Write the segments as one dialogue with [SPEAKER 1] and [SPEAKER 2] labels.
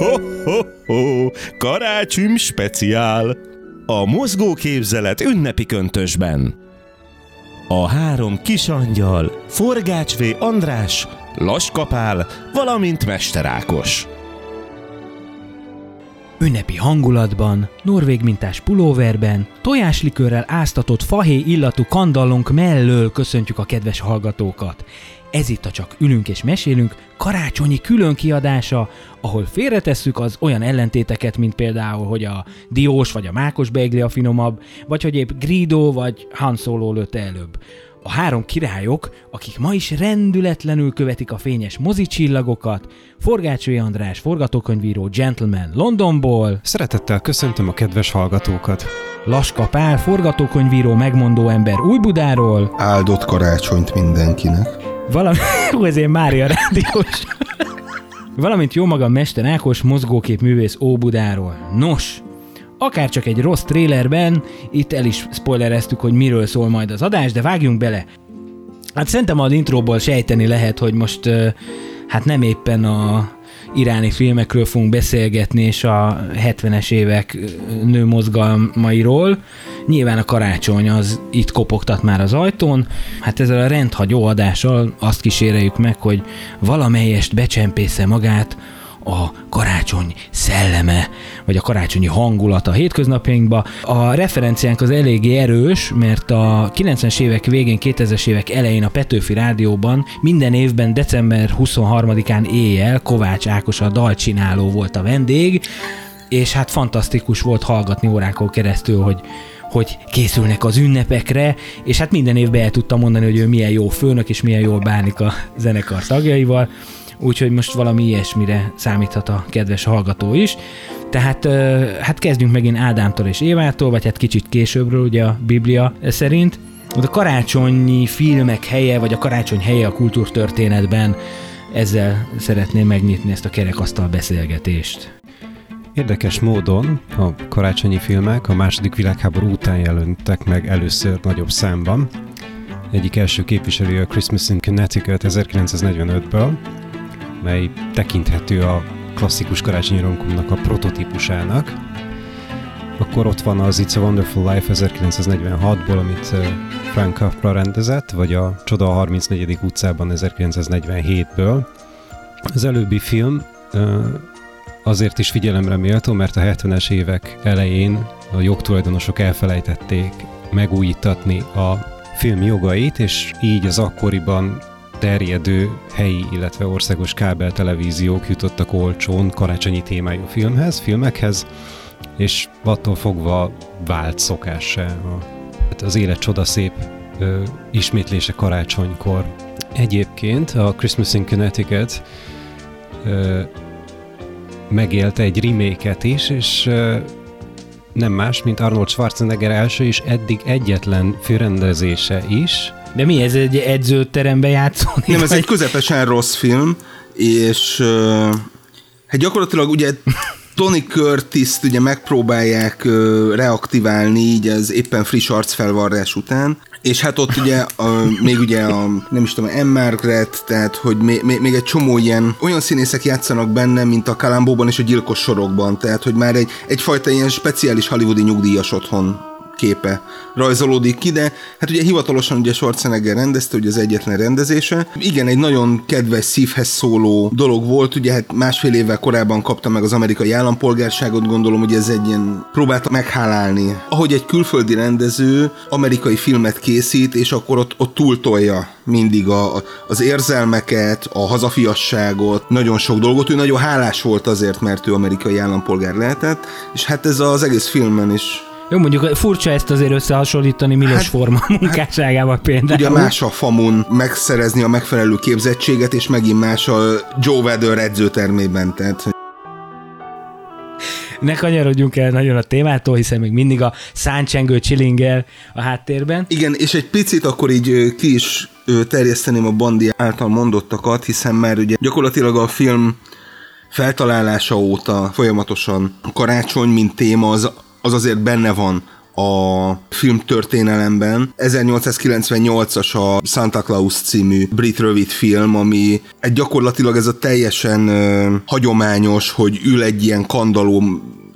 [SPEAKER 1] Ho-ho-ho! Karácsony speciál! A mozgóképzelet ünnepi köntösben. A három kisangyal, Forgács V. András, Laskapál, valamint Mester Ákos.
[SPEAKER 2] Ünnepi hangulatban, norvég mintás pulóverben, tojáslikőrrel áztatott fahé illatú kandallunk mellől köszöntjük a kedves hallgatókat. Ez itt a Csak ülünk és mesélünk karácsonyi külön kiadása, ahol félretesszük az olyan ellentéteket, mint például, hogy a diós vagy a mákos beigli a finomabb, vagy hogy épp Grido vagy Han Solo előbb. A három királyok, akik ma is rendületlenül követik a fényes mozicsillagokat, Forgácsai András, forgatókönyvíró Gentleman Londonból,
[SPEAKER 3] Szeretettel köszöntöm a kedves hallgatókat.
[SPEAKER 2] Laska Pál, forgatókönyvíró megmondó ember Újbudáról,
[SPEAKER 4] Áldott karácsonyt mindenkinek.
[SPEAKER 2] valami, hú, ez én Mária rádiós. Valamint jó magam Mester Ákos, mozgókép művész Óbudáról. Nos, akár csak egy rossz trélerben, itt el is spoilereztük, hogy miről szól majd az adás, de vágjunk bele. Hát szerintem az intróból sejteni lehet, hogy most hát nem éppen a iráni filmekről fogunk beszélgetni, és a 70-es évek nőmozgalmairól. Nyilván a karácsony az itt kopogtat már az ajtón. Hát ezzel a rendhagyó adással azt kíséreljük meg, hogy valamelyest becsempésze magát a karácsony szelleme, vagy a karácsonyi hangulata a hétköznapjainkba. A referenciánk az eléggé erős, mert a 90-es évek végén, 2000-es évek elején a Petőfi Rádióban minden évben december 23-án éjjel Kovács Ákos a dalcsináló volt a vendég, és hát fantasztikus volt hallgatni órákon keresztül, hogy hogy készülnek az ünnepekre, és hát minden évben el tudtam mondani, hogy ő milyen jó főnök, és milyen jól bánik a zenekar tagjaival, úgyhogy most valami ilyesmire számíthat a kedves hallgató is. Tehát hát kezdjünk megint Ádámtól és Évától, vagy hát kicsit későbbről, ugye a Biblia szerint. A karácsonyi filmek helye, vagy a karácsony helye a kultúrtörténetben, ezzel szeretném megnyitni ezt a kerekasztal beszélgetést.
[SPEAKER 3] Érdekes módon a karácsonyi filmek a második világháború után jelentek meg először nagyobb számban. Egyik első képviselő a Christmas in Connecticut 1945-ből, mely tekinthető a klasszikus karácsonyi romkomnak a prototípusának. Akkor ott van az It's a Wonderful Life 1946-ból, amit Frank Capra rendezett, vagy a Csoda a 34. utcában 1947-ből. Az előbbi film azért is figyelemre méltó, mert a 70-es évek elején a jogtulajdonosok elfelejtették megújítatni a film jogait, és így az akkoriban terjedő helyi, illetve országos kábel televíziók jutottak olcsón karácsonyi témájú filmhez, filmekhez, és attól fogva vált szokássá hát az élet csodaszép ö, ismétlése karácsonykor. Egyébként a Christmas in Connecticut ö, megélte egy remake is, és ö, nem más, mint Arnold Schwarzenegger első és eddig egyetlen főrendezése is.
[SPEAKER 2] De mi ez egy edzőterembe játszódik?
[SPEAKER 4] Nem, ez egy közepesen rossz film, és hát gyakorlatilag ugye Tony Curtis-t ugye megpróbálják reaktiválni így az éppen friss arcfelvarrás után, és hát ott ugye a, még ugye a, nem is tudom, M. Margaret, tehát hogy még, még, még egy csomó ilyen olyan színészek játszanak benne, mint a Kalambóban és a Gyilkos sorokban, tehát hogy már egy, egyfajta ilyen speciális hollywoodi nyugdíjas otthon képe rajzolódik ki, de hát ugye hivatalosan ugye Schwarzenegger rendezte, ugye az egyetlen rendezése. Igen, egy nagyon kedves szívhez szóló dolog volt, ugye hát másfél évvel korábban kapta meg az amerikai állampolgárságot, gondolom, hogy ez egy ilyen próbálta meghálálni. Ahogy egy külföldi rendező amerikai filmet készít, és akkor ott, ott túltolja mindig a, az érzelmeket, a hazafiasságot, nagyon sok dolgot. Ő nagyon hálás volt azért, mert ő amerikai állampolgár lehetett, és hát ez az egész filmen is
[SPEAKER 2] Jó, mondjuk furcsa ezt azért összehasonlítani Milos
[SPEAKER 4] Hát-
[SPEAKER 2] Forma munkásságával például.
[SPEAKER 4] Ugye más a famun megszerezni a megfelelő képzettséget, és megint más a Joe Weather edzőtermében, tehát
[SPEAKER 2] Ne kanyarodjunk el nagyon a témától, hiszen még mindig a száncsengő csilingel a háttérben.
[SPEAKER 4] igen, és egy picit akkor így ki is terjeszteném a Bandi által mondottakat, hiszen már ugye gyakorlatilag a film feltalálása óta folyamatosan a karácsony, mint téma, az, az azért benne van a a filmtörténelemben. 1898-as a Santa Claus című brit rövid film, ami egy gyakorlatilag ez a teljesen ö, hagyományos, hogy ül egy ilyen kandaló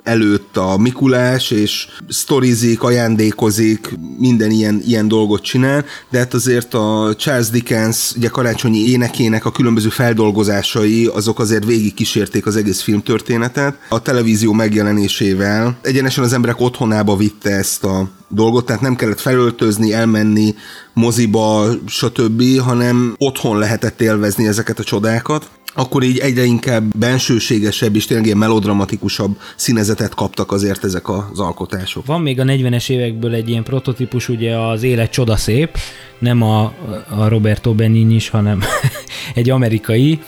[SPEAKER 4] előtt a Mikulás, és sztorizik, ajándékozik, minden ilyen, ilyen dolgot csinál, de hát azért a Charles Dickens ugye karácsonyi énekének a különböző feldolgozásai, azok azért végig kísérték az egész filmtörténetet. A televízió megjelenésével egyenesen az emberek otthonába vitte ezt a dolgot, tehát nem kellett felöltözni, elmenni moziba, stb., hanem otthon lehetett élvezni ezeket a csodákat akkor így egyre inkább bensőségesebb és tényleg ilyen melodramatikusabb színezetet kaptak azért ezek az alkotások.
[SPEAKER 2] Van még a 40-es évekből egy ilyen prototípus, ugye az Élet csoda szép, nem a, a Roberto Benigni is, hanem egy amerikai,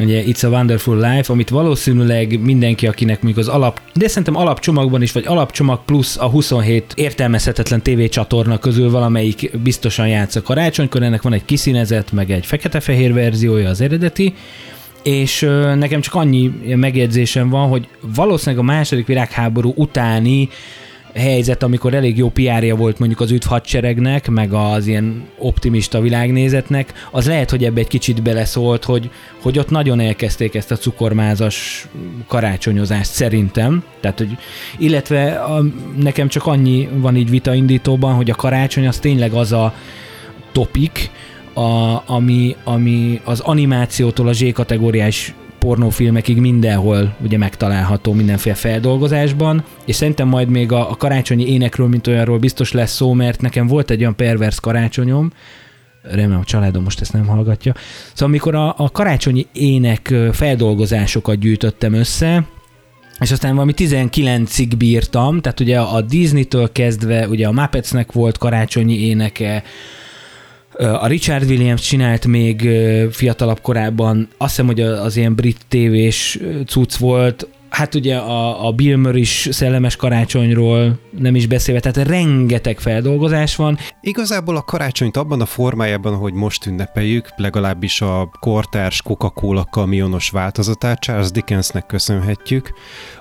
[SPEAKER 2] ugye It's a Wonderful Life, amit valószínűleg mindenki, akinek még az alap, de szerintem alapcsomagban is, vagy alapcsomag plusz a 27 értelmezhetetlen tévécsatorna közül valamelyik biztosan játsz karácsonykor, ennek van egy kiszínezett, meg egy fekete-fehér verziója az eredeti, és nekem csak annyi megjegyzésem van, hogy valószínűleg a második világháború utáni helyzet, amikor elég jó pr volt mondjuk az üdv hadseregnek, meg az ilyen optimista világnézetnek, az lehet, hogy ebbe egy kicsit beleszólt, hogy, hogy ott nagyon elkezdték ezt a cukormázas karácsonyozást szerintem. Tehát, hogy, illetve a, nekem csak annyi van így vitaindítóban, hogy a karácsony az tényleg az a topik, a, ami, ami az animációtól a Z-kategóriás pornófilmekig mindenhol ugye megtalálható mindenféle feldolgozásban, és szerintem majd még a, a karácsonyi énekről, mint olyanról biztos lesz szó, mert nekem volt egy olyan pervers karácsonyom, remélem a családom most ezt nem hallgatja. Szóval amikor a, a karácsonyi ének feldolgozásokat gyűjtöttem össze, és aztán valami 19-ig bírtam, tehát ugye a Disney-től kezdve, ugye a Muppetsnek volt karácsonyi éneke, a Richard Williams csinált még fiatalabb korában, azt hiszem, hogy az ilyen brit tévés cucc volt, hát ugye a, a Bill Murray is szellemes karácsonyról nem is beszélve, tehát rengeteg feldolgozás van.
[SPEAKER 3] Igazából a karácsonyt abban a formájában, hogy most ünnepeljük, legalábbis a kortárs Coca-Cola kamionos változatát Charles Dickensnek köszönhetjük.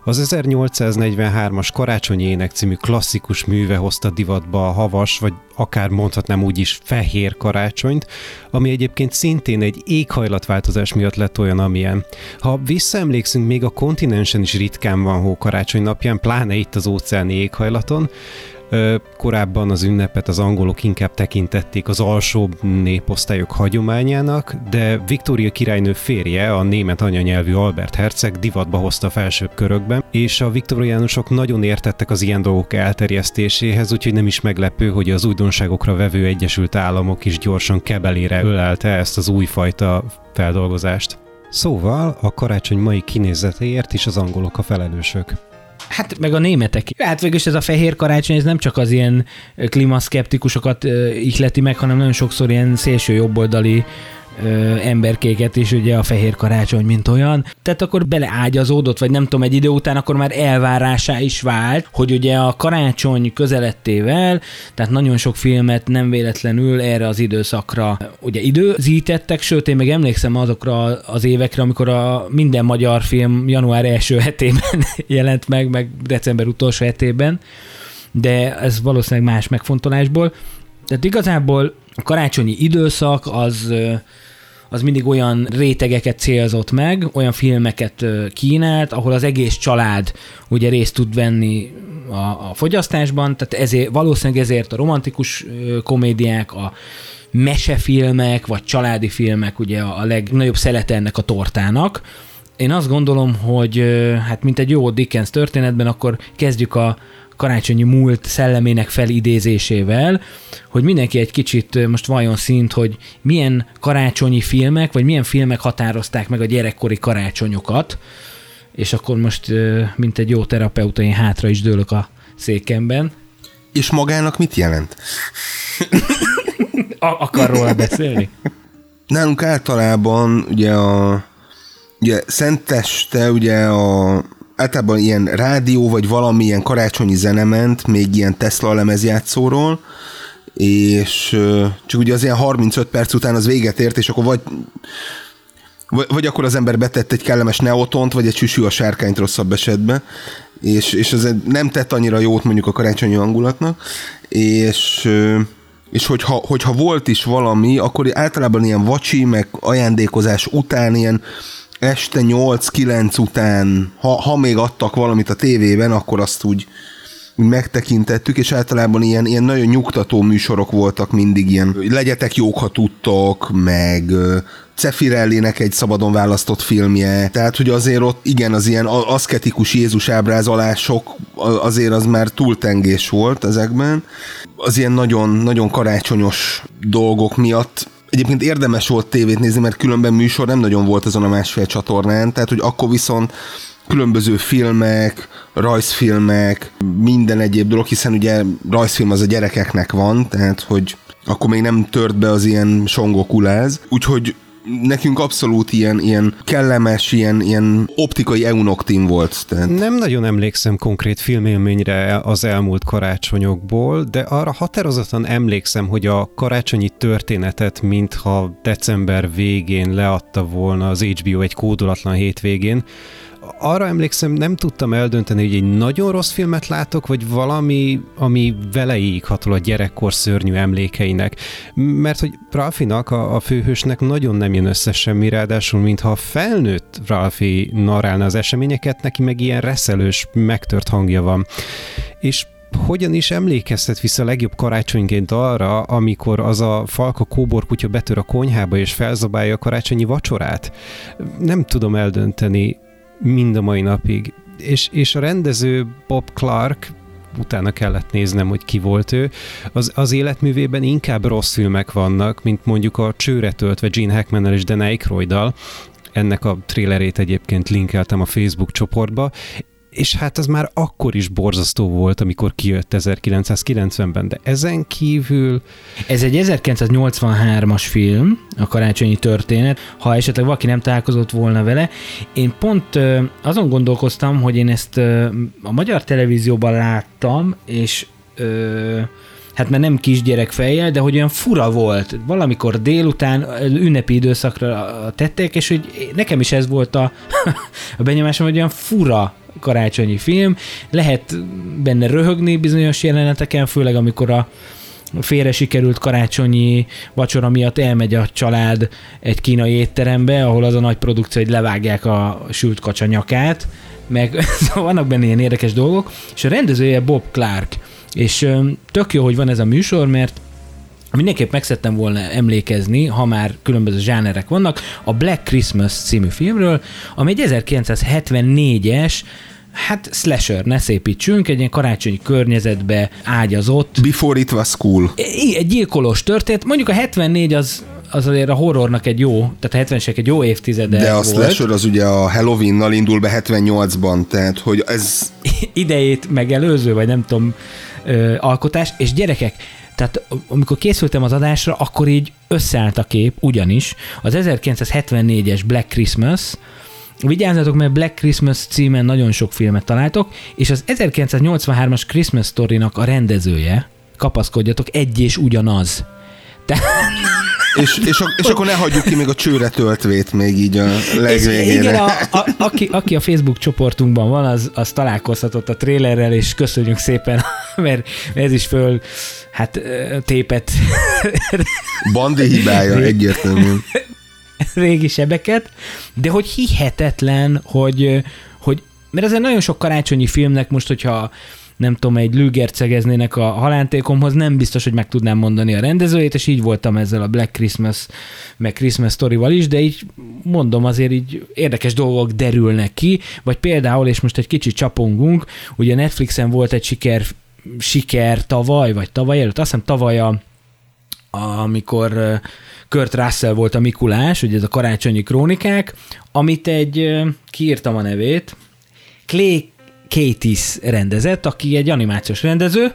[SPEAKER 3] Az 1843-as Karácsonyi Ének című klasszikus műve hozta divatba a havas, vagy akár mondhatnám úgy is fehér karácsonyt, ami egyébként szintén egy éghajlatváltozás miatt lett olyan, amilyen. Ha visszaemlékszünk, még a kontinensen is ritkán van hó karácsony napján, pláne itt az óceáni éghajlaton, Korábban az ünnepet az angolok inkább tekintették az alsóbb néposztályok hagyományának, de Viktória királynő férje, a német anyanyelvű Albert Herceg divatba hozta felsőbb körökben, és a viktoriánusok nagyon értettek az ilyen dolgok elterjesztéséhez, úgyhogy nem is meglepő, hogy az újdonságokra vevő Egyesült Államok is gyorsan kebelére ölelte ezt az újfajta feldolgozást. Szóval a karácsony mai kinézetéért is az angolok a felelősök.
[SPEAKER 2] Hát meg a németek. Hát végülis ez a fehér karácsony, ez nem csak az ilyen klimaszkeptikusokat ihleti meg, hanem nagyon sokszor ilyen szélső jobboldali ö, emberkéket is, ugye a fehér karácsony, mint olyan. Tehát akkor beleágyazódott, vagy nem tudom, egy idő után akkor már elvárásá is vált, hogy ugye a karácsony közelettével, tehát nagyon sok filmet nem véletlenül erre az időszakra ugye időzítettek, sőt én meg emlékszem azokra az évekre, amikor a minden magyar film január első hetében jelent meg, meg december utolsó hetében, de ez valószínűleg más megfontolásból. Tehát igazából a karácsonyi időszak az az mindig olyan rétegeket célzott meg, olyan filmeket kínált, ahol az egész család ugye részt tud venni a, a fogyasztásban, tehát ezért, valószínűleg ezért a romantikus komédiák, a mesefilmek, vagy családi filmek ugye a legnagyobb szelete ennek a tortának. Én azt gondolom, hogy hát mint egy jó Dickens történetben, akkor kezdjük a, karácsonyi múlt szellemének felidézésével, hogy mindenki egy kicsit most vajon szint, hogy milyen karácsonyi filmek, vagy milyen filmek határozták meg a gyerekkori karácsonyokat, és akkor most, mint egy jó terapeuta, én hátra is dőlök a székemben.
[SPEAKER 4] És magának mit jelent?
[SPEAKER 2] a- akar róla beszélni?
[SPEAKER 4] Nálunk általában ugye a ugye Szenteste ugye a általában ilyen rádió, vagy valamilyen karácsonyi zene ment, még ilyen Tesla lemezjátszóról, és csak ugye az ilyen 35 perc után az véget ért, és akkor vagy vagy, akkor az ember betett egy kellemes neotont, vagy egy süsű a sárkányt rosszabb esetben, és, és ez nem tett annyira jót mondjuk a karácsonyi hangulatnak, és és hogyha, hogyha volt is valami, akkor általában ilyen vacsi, meg ajándékozás után, ilyen este 8-9 után, ha, ha még adtak valamit a tévében, akkor azt úgy, úgy megtekintettük, és általában ilyen, ilyen nagyon nyugtató műsorok voltak mindig ilyen, legyetek jók, ha tudtok, meg Cefirellinek egy szabadon választott filmje, tehát hogy azért ott igen, az ilyen aszketikus Jézus ábrázolások azért az már túltengés volt ezekben. Az ilyen nagyon, nagyon karácsonyos dolgok miatt Egyébként érdemes volt tévét nézni, mert különben műsor nem nagyon volt azon a másfél csatornán, tehát hogy akkor viszont különböző filmek, rajzfilmek, minden egyéb dolog, hiszen ugye rajzfilm az a gyerekeknek van, tehát hogy akkor még nem tört be az ilyen songokuláz. Úgyhogy nekünk abszolút ilyen, ilyen kellemes, ilyen, ilyen optikai eunoktin volt.
[SPEAKER 3] Tehát. Nem nagyon emlékszem konkrét filmélményre az elmúlt karácsonyokból, de arra határozottan emlékszem, hogy a karácsonyi történetet, mintha december végén leadta volna az HBO egy kódolatlan hétvégén, arra emlékszem, nem tudtam eldönteni, hogy egy nagyon rossz filmet látok, vagy valami, ami veleig hatol a gyerekkor szörnyű emlékeinek. Mert hogy Ralfinak, a, a főhősnek nagyon nem jön össze semmi, ráadásul mintha felnőtt Ralfi narrálna az eseményeket, neki meg ilyen reszelős, megtört hangja van. És hogyan is emlékeztet vissza a legjobb karácsonyként arra, amikor az a falka kóborkutya betör a konyhába és felzabálja a karácsonyi vacsorát? Nem tudom eldönteni mind a mai napig. És, és a rendező Bob Clark, utána kellett néznem, hogy ki volt ő, az, az életművében inkább rossz filmek vannak, mint mondjuk a Csőre töltve Gene hackman és Dan Aykroyd-dal, ennek a trélerét egyébként linkeltem a Facebook csoportba, és hát az már akkor is borzasztó volt, amikor kijött 1990-ben, de ezen kívül...
[SPEAKER 2] Ez egy 1983-as film, a karácsonyi történet, ha esetleg valaki nem találkozott volna vele. Én pont azon gondolkoztam, hogy én ezt a magyar televízióban láttam, és hát mert nem kisgyerek fejjel, de hogy olyan fura volt. Valamikor délután ünnepi időszakra tették, és hogy nekem is ez volt a, a benyomásom, hogy olyan fura karácsonyi film. Lehet benne röhögni bizonyos jeleneteken, főleg amikor a félre sikerült karácsonyi vacsora miatt elmegy a család egy kínai étterembe, ahol az a nagy produkció, hogy levágják a sült kacsa nyakát, meg szóval vannak benne ilyen érdekes dolgok, és a rendezője Bob Clark, és tök jó, hogy van ez a műsor, mert mindenképp megszedtem volna emlékezni, ha már különböző zsánerek vannak, a Black Christmas című filmről, ami egy 1974-es hát slasher, ne szépítsünk, egy ilyen karácsonyi környezetbe ágyazott.
[SPEAKER 4] Before it was cool.
[SPEAKER 2] Egy gyilkolós történet. Mondjuk a 74 az az azért a horrornak egy jó, tehát a 70-esek egy jó évtizede
[SPEAKER 4] De a
[SPEAKER 2] volt.
[SPEAKER 4] slasher az ugye a Halloween-nal indul be 78-ban, tehát hogy ez...
[SPEAKER 2] Idejét megelőző, vagy nem tudom, ö, alkotás, és gyerekek, tehát amikor készültem az adásra, akkor így összeállt a kép, ugyanis az 1974-es Black Christmas, Vigyázzatok, mert Black Christmas címen nagyon sok filmet találtok, és az 1983-as Christmas Story-nak a rendezője, kapaszkodjatok, egy és ugyanaz.
[SPEAKER 4] Te... És, és, és akkor ne hagyjuk ki még a csőre töltvét még így a legvégére.
[SPEAKER 2] Igen, a, a, aki, aki a Facebook csoportunkban van, az, az találkozhatott a trélerrel, és köszönjük szépen, mert ez is föl, hát tépet.
[SPEAKER 4] Bandi hibája egyértelműen.
[SPEAKER 2] Régi sebeket, de hogy hihetetlen, hogy, hogy mert ezen nagyon sok karácsonyi filmnek most, hogyha nem tudom, egy lőgercegeznének a halántékomhoz, nem biztos, hogy meg tudnám mondani a rendezőjét, és így voltam ezzel a Black Christmas, meg Christmas Story-val is, de így mondom, azért így érdekes dolgok derülnek ki, vagy például, és most egy kicsit csapongunk, ugye Netflixen volt egy siker, siker tavaly, vagy tavaly előtt, azt hiszem tavaly a, amikor Kurt Russell volt a Mikulás, ugye ez a karácsonyi krónikák, amit egy, kiírtam a nevét, Clay Katis rendezett, aki egy animációs rendező,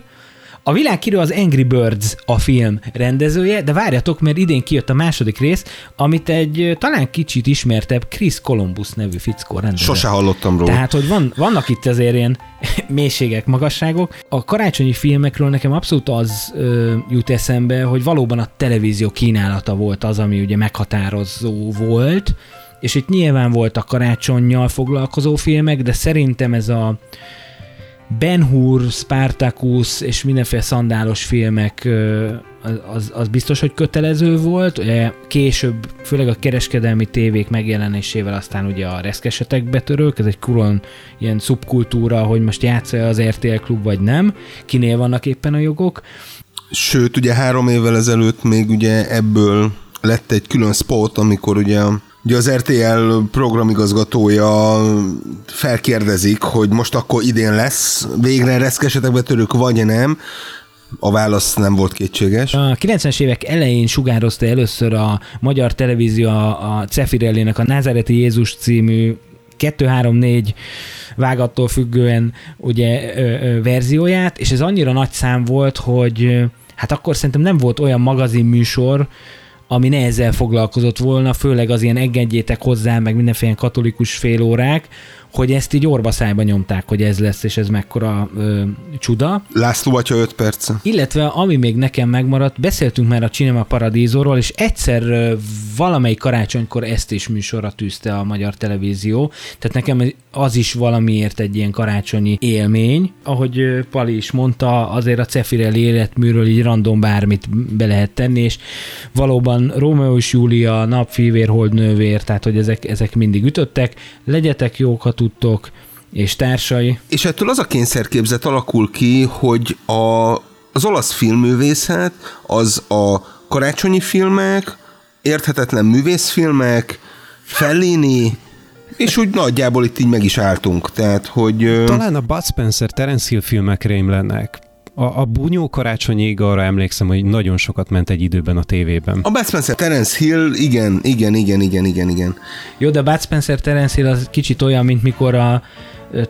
[SPEAKER 2] a világkíró az Angry Birds a film rendezője, de várjatok, mert idén kijött a második rész, amit egy talán kicsit ismertebb Chris Columbus nevű fickó rendezett.
[SPEAKER 4] Sose hallottam róla.
[SPEAKER 2] Tehát, hogy van, vannak itt azért ilyen mélységek, magasságok. A karácsonyi filmekről nekem abszolút az ö, jut eszembe, hogy valóban a televízió kínálata volt az, ami ugye meghatározó volt, és itt nyilván voltak karácsonyjal foglalkozó filmek, de szerintem ez a Ben Hur, Spartacus és mindenféle szandálos filmek az, az biztos, hogy kötelező volt. Ugye később, főleg a kereskedelmi tévék megjelenésével aztán ugye a reszkesetek betörők, ez egy külön ilyen szubkultúra, hogy most játsza az RTL klub vagy nem, kinél vannak éppen a jogok.
[SPEAKER 4] Sőt, ugye három évvel ezelőtt még ugye ebből lett egy külön spot, amikor ugye Ugye az RTL programigazgatója felkérdezik, hogy most akkor idén lesz végre reszkesetek betörők, vagy nem. A válasz nem volt kétséges.
[SPEAKER 2] A 90-es évek elején sugározta először a magyar televízió a Cefirellének a Názáreti Jézus című 2-3-4 vágattól függően ugye ö, ö, verzióját, és ez annyira nagy szám volt, hogy hát akkor szerintem nem volt olyan magazinműsor, ami ne ezzel foglalkozott volna, főleg az ilyen engedjétek hozzá, meg mindenféle katolikus félórák, hogy ezt így orbaszájba nyomták, hogy ez lesz, és ez mekkora ö, csuda.
[SPEAKER 4] László atya 5 perc.
[SPEAKER 2] Illetve, ami még nekem megmaradt, beszéltünk már a Cinema Paradízóról, és egyszer ö, valamelyik karácsonykor ezt is műsorra tűzte a magyar televízió, tehát nekem az is valamiért egy ilyen karácsonyi élmény. Ahogy ö, Pali is mondta, azért a Cefirel életműről így random bármit be lehet tenni, és valóban Rómeó és Júlia, Napfívér, Holdnővér, tehát hogy ezek, ezek mindig ütöttek. Legyetek jók, ha tudtok, és társai.
[SPEAKER 4] És ettől az a kényszerképzet alakul ki, hogy a, az olasz filmművészet az a karácsonyi filmek, érthetetlen művészfilmek, Fellini, és úgy nagyjából itt így meg is álltunk. Tehát, hogy...
[SPEAKER 3] Talán a Bud Spencer, Terence Hill filmek rémlenek. A, a Bunyó karácsonyig arra emlékszem, hogy nagyon sokat ment egy időben a tévében.
[SPEAKER 4] A Bud Spencer, Terence Hill, igen, igen, igen, igen, igen, igen.
[SPEAKER 2] Jó, de Bud Spencer, Terence Hill az kicsit olyan, mint mikor a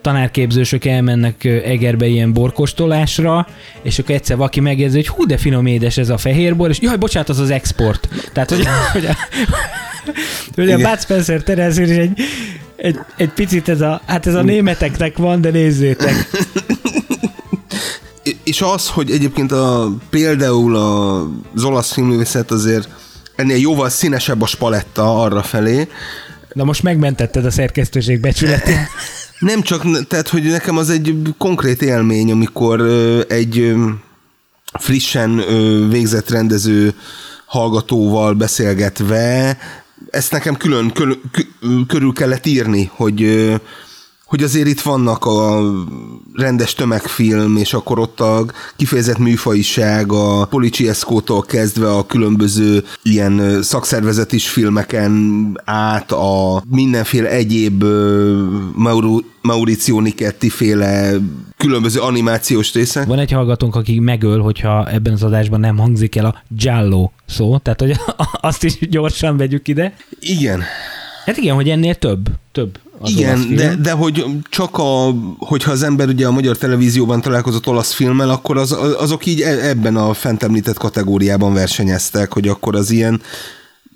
[SPEAKER 2] tanárképzősök elmennek Egerbe ilyen borkostolásra, és akkor egyszer valaki megjegyzi, hogy hú, de finom édes ez a fehérbor, és jaj, bocsánat, az az export. Tehát, hogy, hogy a, hogy a Bud Spencer, Terence Hill is egy, egy, egy picit ez a, hát ez a németeknek van, de nézzétek
[SPEAKER 4] és az, hogy egyébként a, például az olasz filmművészet azért ennél jóval színesebb a spaletta arra felé.
[SPEAKER 2] Na most megmentetted a szerkesztőség becsületét.
[SPEAKER 4] Nem csak, tehát hogy nekem az egy konkrét élmény, amikor egy frissen végzett rendező hallgatóval beszélgetve, ezt nekem külön körül kellett írni, hogy hogy azért itt vannak a rendes tömegfilm, és akkor ott a kifejezett műfajiság, a Policiesco-tól kezdve a különböző ilyen szakszervezetis filmeken át a mindenféle egyéb Mauro, Mauricio Nicetti féle különböző animációs része.
[SPEAKER 2] Van egy hallgatónk, aki megöl, hogyha ebben az adásban nem hangzik el a Giallo szó, tehát hogy azt is gyorsan vegyük ide.
[SPEAKER 4] Igen.
[SPEAKER 2] Hát igen, hogy ennél több, több
[SPEAKER 4] az Igen, de, de hogy csak a, hogyha az ember ugye a magyar televízióban találkozott olasz filmmel, akkor az, azok így e, ebben a fent említett kategóriában versenyeztek, hogy akkor az ilyen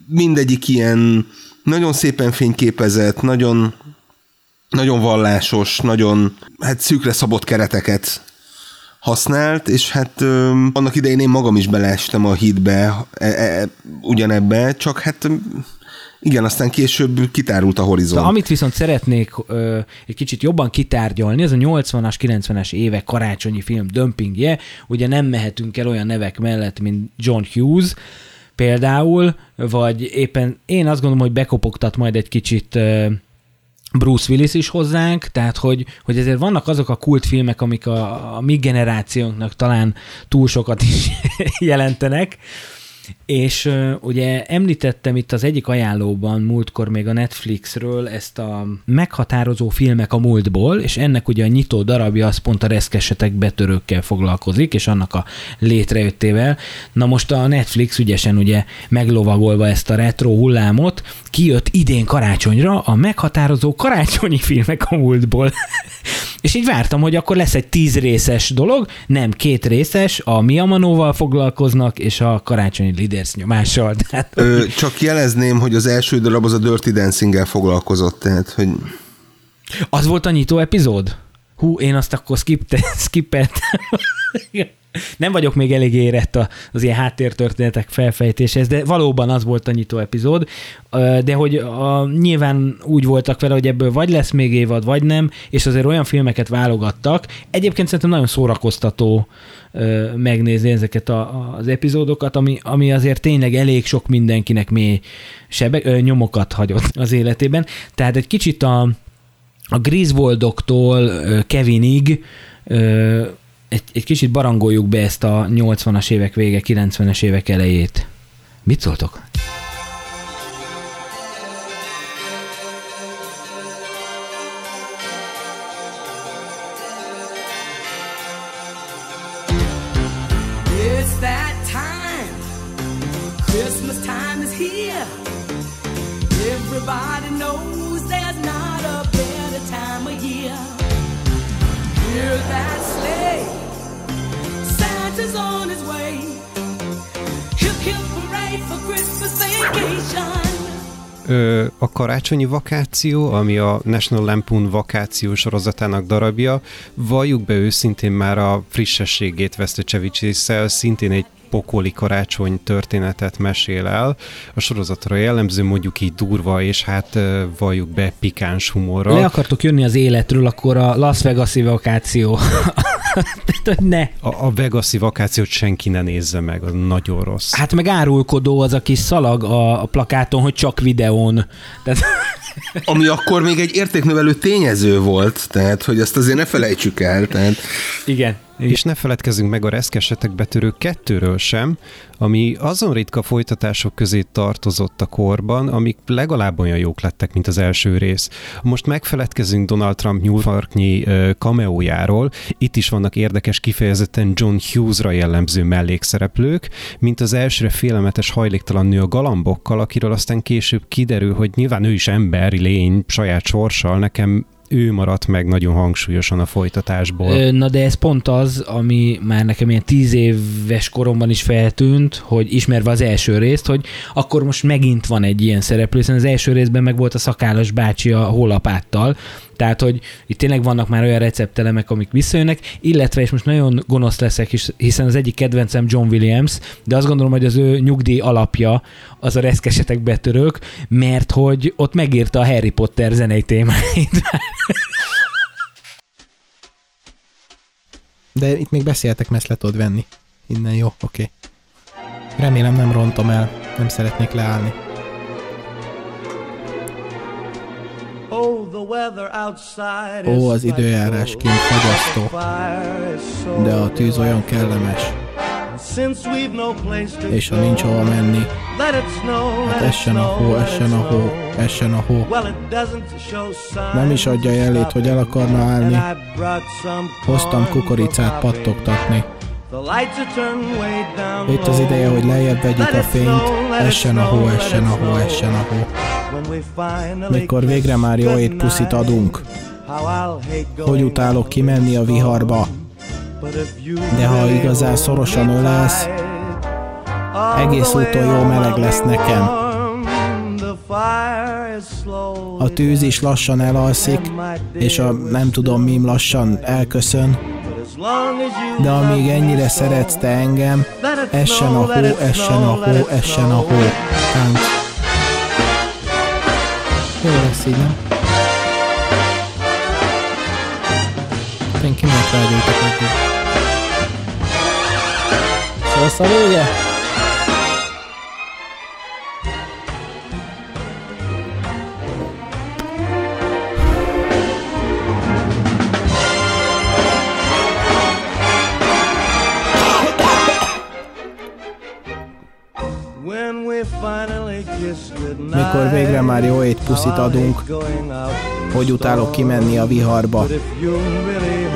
[SPEAKER 4] mindegyik ilyen nagyon szépen fényképezett, nagyon, nagyon vallásos, nagyon hát szűkre szabott kereteket használt, és hát ö, annak idején én magam is beleestem a hídbe e, e, ugyanebbe, csak hát igen, aztán később kitárult a horizont.
[SPEAKER 2] Szóval, amit viszont szeretnék ö, egy kicsit jobban kitárgyalni, ez a 80-as, 90-es évek karácsonyi film dömpingje. Ugye nem mehetünk el olyan nevek mellett, mint John Hughes, például, vagy éppen én azt gondolom, hogy bekopogtat majd egy kicsit ö, Bruce Willis is hozzánk, tehát hogy, hogy ezért vannak azok a kultfilmek, amik a, a mi generációnknak talán túl sokat is jelentenek, és ugye említettem itt az egyik ajánlóban múltkor még a Netflixről ezt a meghatározó filmek a múltból, és ennek ugye a nyitó darabja az pont a reszkesetek betörőkkel foglalkozik, és annak a létrejöttével. Na most a Netflix ügyesen ugye meglovagolva ezt a retro hullámot, kijött idén karácsonyra a meghatározó karácsonyi filmek a múltból. és így vártam, hogy akkor lesz egy tíz részes dolog, nem két részes, a Miamanóval foglalkoznak, és a karácsonyi Leaders nyomással. Tehát,
[SPEAKER 4] Ö, csak jelezném, hogy az első darab az a Dirty dancing foglalkozott, tehát, hogy...
[SPEAKER 2] Az volt a nyitó epizód? Hú, én azt akkor skippeltem. Nem vagyok még elég érett az ilyen háttértörténetek felfejtéshez, de valóban az volt a nyitó epizód, de hogy a, nyilván úgy voltak vele, hogy ebből vagy lesz még évad, vagy nem, és azért olyan filmeket válogattak. Egyébként szerintem nagyon szórakoztató megnézni ezeket a, az epizódokat, ami, ami azért tényleg elég sok mindenkinek mély sebe, nyomokat hagyott az életében. Tehát egy kicsit a, a Griswoldoktól Kevinig egy, egy kicsit barangoljuk be ezt a 80-as évek vége, 90-es évek elejét. Mit szóltok?
[SPEAKER 3] a karácsonyi vakáció, ami a National Lampoon vakáció sorozatának darabja, valljuk be őszintén már a frissességét vesztő Csevicsésszel, szintén egy pokoli karácsony történetet mesél el. A sorozatra jellemző mondjuk így durva, és hát valljuk be pikáns humorra.
[SPEAKER 2] Le akartok jönni az életről, akkor a Las Vegas-i vakáció
[SPEAKER 3] ne. A, a Vegas-i vakációt senki ne nézze meg, az nagyon rossz.
[SPEAKER 2] Hát meg árulkodó az a kis szalag a, a plakáton, hogy csak videón. Tehát...
[SPEAKER 4] Ami akkor még egy értéknövelő tényező volt, tehát hogy azt azért ne felejtsük el. Tehát...
[SPEAKER 2] Igen,
[SPEAKER 3] és ne feledkezzünk meg a reszkesetek betörő kettőről sem, ami azon ritka folytatások közé tartozott a korban, amik legalább olyan jók lettek, mint az első rész. Most megfeledkezünk Donald Trump New Yorknyi kameójáról, itt is vannak érdekes kifejezetten John Hughes-ra jellemző mellékszereplők, mint az elsőre félelmetes hajléktalan nő a galambokkal, akiről aztán később kiderül, hogy nyilván ő is emberi lény, saját sorssal, nekem ő maradt meg nagyon hangsúlyosan a folytatásból.
[SPEAKER 2] Na de ez pont az, ami már nekem ilyen tíz éves koromban is feltűnt, hogy ismerve az első részt, hogy akkor most megint van egy ilyen szereplő, hiszen az első részben meg volt a szakállas bácsi a hólapáttal, tehát, hogy itt tényleg vannak már olyan receptelemek, amik visszajönnek, illetve, és most nagyon gonosz leszek, hiszen az egyik kedvencem John Williams, de azt gondolom, hogy az ő nyugdíj alapja az a reszkesetek betörők, mert hogy ott megírta a Harry Potter zenei témáit.
[SPEAKER 5] De itt még beszéltek, mert le tudod venni. Innen jó, oké. Okay. Remélem nem rontom el, nem szeretnék leállni. Ó, az időjárás kint fagyasztó, de a tűz olyan kellemes. És ha nincs hova menni, hát essen a hó, essen a hó, essen a hó. Nem is adja jelét, hogy el akarna állni. Hoztam kukoricát pattogtatni. Itt az ideje, hogy lejjebb vegyük a fényt, essen a hó, essen a hó, essen a hó. Mikor végre már jó étpuszit adunk, hogy utálok kimenni a viharba, de ha igazán szorosan ölelsz, egész úton jó meleg lesz nekem. A tűz is lassan elalszik, és a nem tudom mim lassan elköszön. De amíg ennyire szeretsz te engem, essen a hó, essen a hó, essen a hó. Tánc. Jó lesz így, nem? Én kinek rágyújtok eddig. Szólsz a vége? Mikor végre már jó puszit adunk, hogy utálok kimenni a viharba.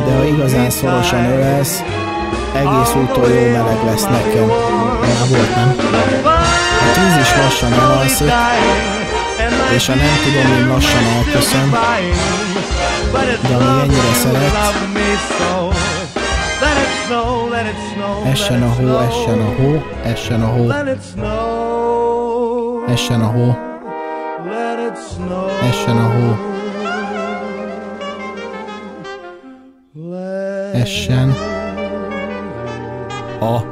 [SPEAKER 5] De ha igazán szorosan ölelsz, egész úton jó meleg lesz nekem. Már volt, nem? A tűz is lassan elalszik, és ha nem tudom, én lassan elköszön, de ami ennyire szeret, essen a hó, essen a hó, essen a hó. Essen a hó. Essen a hó. Essen. A.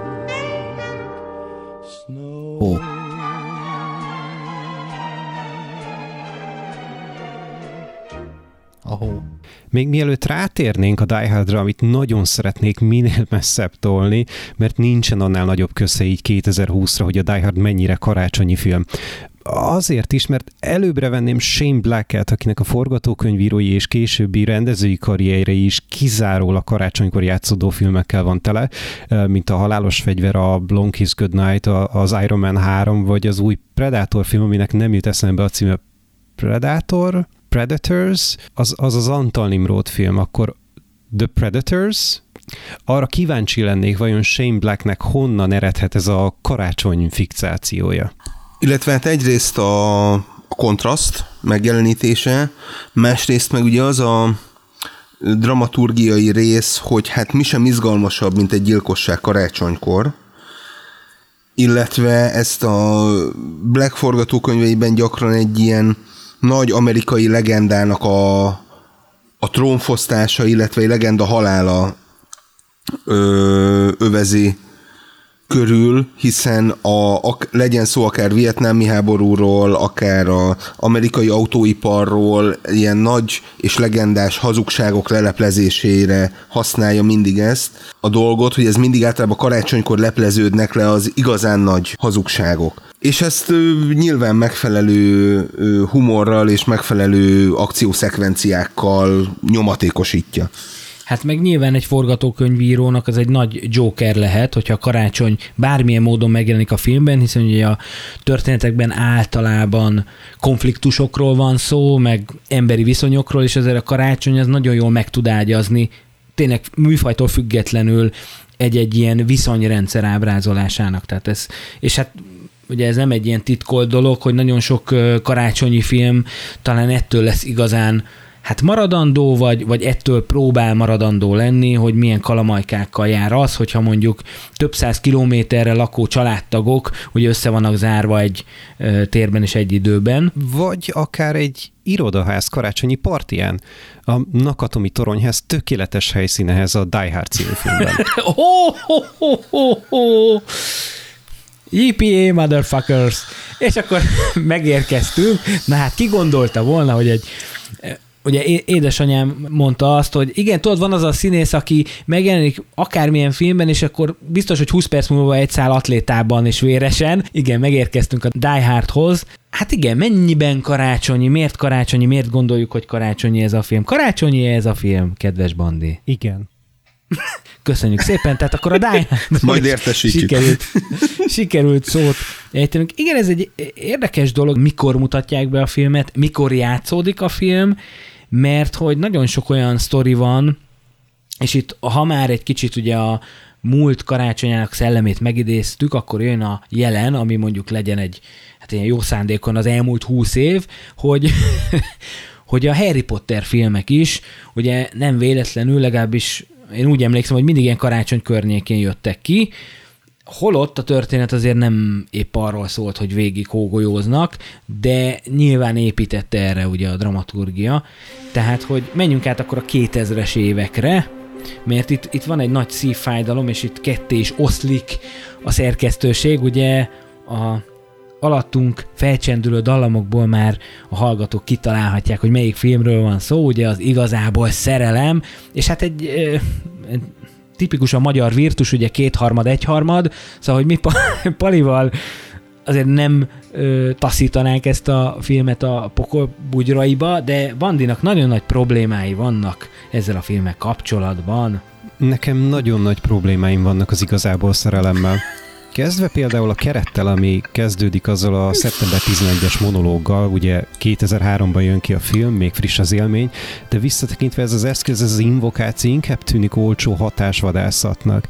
[SPEAKER 5] Hó. A hó.
[SPEAKER 3] Még mielőtt rátérnénk a Die Hardra, amit nagyon szeretnék minél messzebb tolni, mert nincsen annál nagyobb kösze így 2020-ra, hogy a Die Hard mennyire karácsonyi film. Azért is, mert előbbre venném Shane Black-et, akinek a forgatókönyvírói és későbbi rendezői karrierje is kizárólag karácsonykor játszódó filmekkel van tele, mint a Halálos Fegyver, a Long Kiss Goodnight, az Iron Man 3, vagy az új Predator film, aminek nem jut eszembe a címe Predator? Predators, az az, az Antal Nimrod film, akkor The Predators, arra kíváncsi lennék, vajon Shane Blacknek honnan eredhet ez a karácsony fixációja.
[SPEAKER 4] Illetve hát egyrészt a, kontraszt megjelenítése, másrészt meg ugye az a dramaturgiai rész, hogy hát mi sem izgalmasabb, mint egy gyilkosság karácsonykor, illetve ezt a Black forgatókönyveiben gyakran egy ilyen nagy amerikai legendának a, a trónfosztása, illetve egy legenda halála ö, övezi körül, hiszen a, a, legyen szó akár vietnámi háborúról, akár a amerikai autóiparról, ilyen nagy és legendás hazugságok leleplezésére használja mindig ezt a dolgot, hogy ez mindig általában karácsonykor lepleződnek le az igazán nagy hazugságok. És ezt nyilván megfelelő humorral és megfelelő akciószekvenciákkal nyomatékosítja.
[SPEAKER 2] Hát meg nyilván egy forgatókönyvírónak az egy nagy joker lehet, hogyha karácsony bármilyen módon megjelenik a filmben, hiszen ugye a történetekben általában konfliktusokról van szó, meg emberi viszonyokról, és ezért a karácsony az nagyon jól meg tud ágyazni, tényleg műfajtól függetlenül egy-egy ilyen viszonyrendszer ábrázolásának. Tehát ez, és hát ugye ez nem egy ilyen titkolt dolog, hogy nagyon sok karácsonyi film talán ettől lesz igazán hát maradandó, vagy, vagy ettől próbál maradandó lenni, hogy milyen kalamajkákkal jár az, hogyha mondjuk több száz kilométerre lakó családtagok ugye össze vannak zárva egy ö, térben és egy időben.
[SPEAKER 3] Vagy akár egy irodaház karácsonyi partiján. A Nakatomi toronyház tökéletes helyszínehez a Die Hard című filmben.
[SPEAKER 2] oh, oh, oh, oh, oh. EPA motherfuckers! És akkor megérkeztünk. Na hát ki gondolta volna, hogy egy ugye édesanyám mondta azt, hogy igen, tudod, van az a színész, aki megjelenik akármilyen filmben, és akkor biztos, hogy 20 perc múlva egy szál atlétában és véresen. Igen, megérkeztünk a Die Hardhoz. Hát igen, mennyiben karácsonyi, miért karácsonyi, miért gondoljuk, hogy karácsonyi ez a film? Karácsonyi ez a film, kedves Bandi?
[SPEAKER 3] Igen.
[SPEAKER 2] Köszönjük szépen, tehát akkor a Die
[SPEAKER 4] Majd értesítjük.
[SPEAKER 2] Sikerült, sikerült szót ejtenünk. Igen, ez egy érdekes dolog, mikor mutatják be a filmet, mikor játszódik a film, mert hogy nagyon sok olyan sztori van, és itt ha már egy kicsit ugye a múlt karácsonyának szellemét megidéztük, akkor jön a jelen, ami mondjuk legyen egy hát ilyen jó szándékon az elmúlt húsz év, hogy, hogy a Harry Potter filmek is, ugye nem véletlenül, legalábbis én úgy emlékszem, hogy mindig ilyen karácsony környékén jöttek ki, holott a történet azért nem épp arról szólt, hogy végig hógolyóznak, de nyilván építette erre ugye a dramaturgia. Tehát, hogy menjünk át akkor a 2000-es évekre, mert itt, itt van egy nagy szívfájdalom, és itt ketté is oszlik a szerkesztőség, ugye a alattunk felcsendülő dallamokból már a hallgatók kitalálhatják, hogy melyik filmről van szó, ugye az igazából szerelem, és hát egy, egy tipikusan magyar virtus, ugye kétharmad, egyharmad, szóval, hogy mi Palival azért nem ö, taszítanánk ezt a filmet a pokolbugyraiba, de Bandinak nagyon nagy problémái vannak ezzel a filmek kapcsolatban.
[SPEAKER 3] Nekem nagyon nagy problémáim vannak az igazából szerelemmel. Kezdve például a kerettel, ami kezdődik azzal a szeptember 11-es monológgal, ugye 2003-ban jön ki a film, még friss az élmény, de visszatekintve ez az eszköz, ez az invokáció inkább tűnik olcsó hatásvadászatnak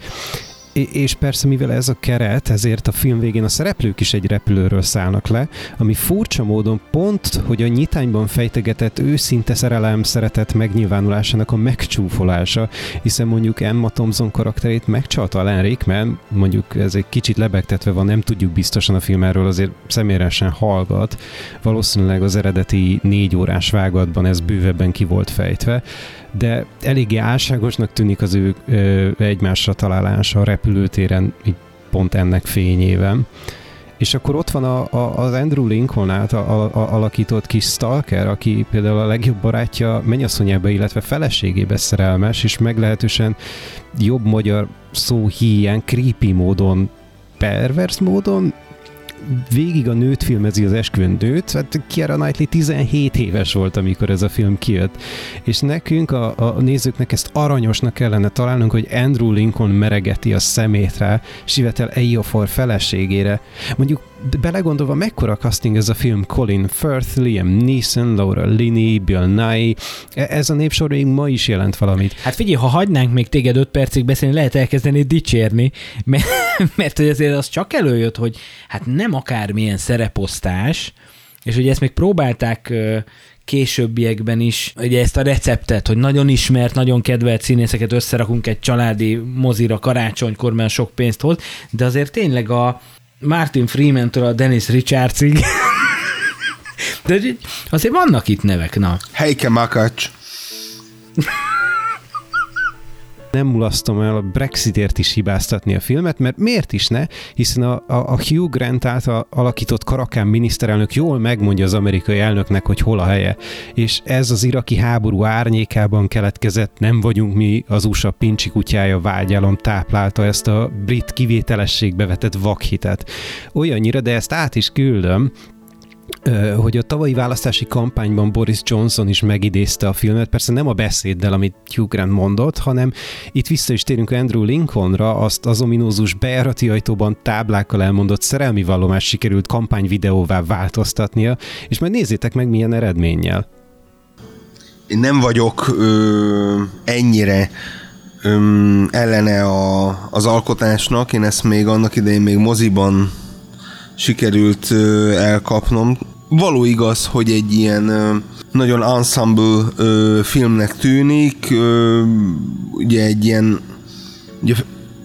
[SPEAKER 3] és persze mivel ez a keret, ezért a film végén a szereplők is egy repülőről szállnak le, ami furcsa módon pont, hogy a nyitányban fejtegetett őszinte szerelem szeretet megnyilvánulásának a megcsúfolása, hiszen mondjuk Emma Thompson karakterét megcsalta Alan Rickman, mondjuk ez egy kicsit lebegtetve van, nem tudjuk biztosan a film erről, azért személyesen hallgat, valószínűleg az eredeti négy órás vágatban ez bővebben ki volt fejtve, de eléggé álságosnak tűnik az ő ö, egymásra találása a repülőtéren, így pont ennek fényében. És akkor ott van a, a, az Andrew Lincoln által a, a, alakított kis Stalker, aki például a legjobb barátja mennyasszonyába, illetve feleségébe szerelmes, és meglehetősen jobb magyar szó híján, creepy módon, pervers módon végig a nőt filmezi az esküvőn nőt, hát Kiara Knightley 17 éves volt, amikor ez a film kijött. És nekünk, a, a nézőknek ezt aranyosnak kellene találnunk, hogy Andrew Lincoln meregeti a szemét rá, Sivetel Ejiofor feleségére. Mondjuk belegondolva, mekkora casting ez a film Colin Firth, Liam Neeson, Laura Linney, Bill Nye, e, ez a népsor még ma is jelent valamit.
[SPEAKER 2] Hát figyelj, ha hagynánk még téged öt percig beszélni, lehet elkezdeni dicsérni, mert, mert hogy azért az csak előjött, hogy hát nem akármilyen szereposztás, és ugye ezt még próbálták későbbiekben is, ugye ezt a receptet, hogy nagyon ismert, nagyon kedvelt színészeket összerakunk egy családi mozira karácsonykor, mert sok pénzt hoz, de azért tényleg a, Martin Freeman-től a Dennis Richardsig. De azért vannak itt nevek, na.
[SPEAKER 4] Heike Makacs.
[SPEAKER 3] Nem mulasztom el a Brexitért is hibáztatni a filmet, mert miért is ne, hiszen a, a, a Hugh Grant által alakított Karakán miniszterelnök jól megmondja az amerikai elnöknek, hogy hol a helye. És ez az iraki háború árnyékában keletkezett, nem vagyunk mi az USA pincsi kutyája vágyalom táplálta ezt a brit kivételességbe vetett vakhitet. Olyannyira, de ezt át is küldöm, hogy a tavalyi választási kampányban Boris Johnson is megidézte a filmet, persze nem a beszéddel, amit Hugh Grant mondott, hanem itt vissza is térünk Andrew Lincolnra, azt az ominózus bejárati ajtóban táblákkal elmondott szerelmi vallomás sikerült kampányvideóvá változtatnia, és majd nézzétek meg milyen eredménnyel.
[SPEAKER 4] Én nem vagyok ö, ennyire ö, ellene a, az alkotásnak, én ezt még annak idején még moziban sikerült elkapnom. Való igaz, hogy egy ilyen nagyon ensemble filmnek tűnik, ugye egy ilyen ugye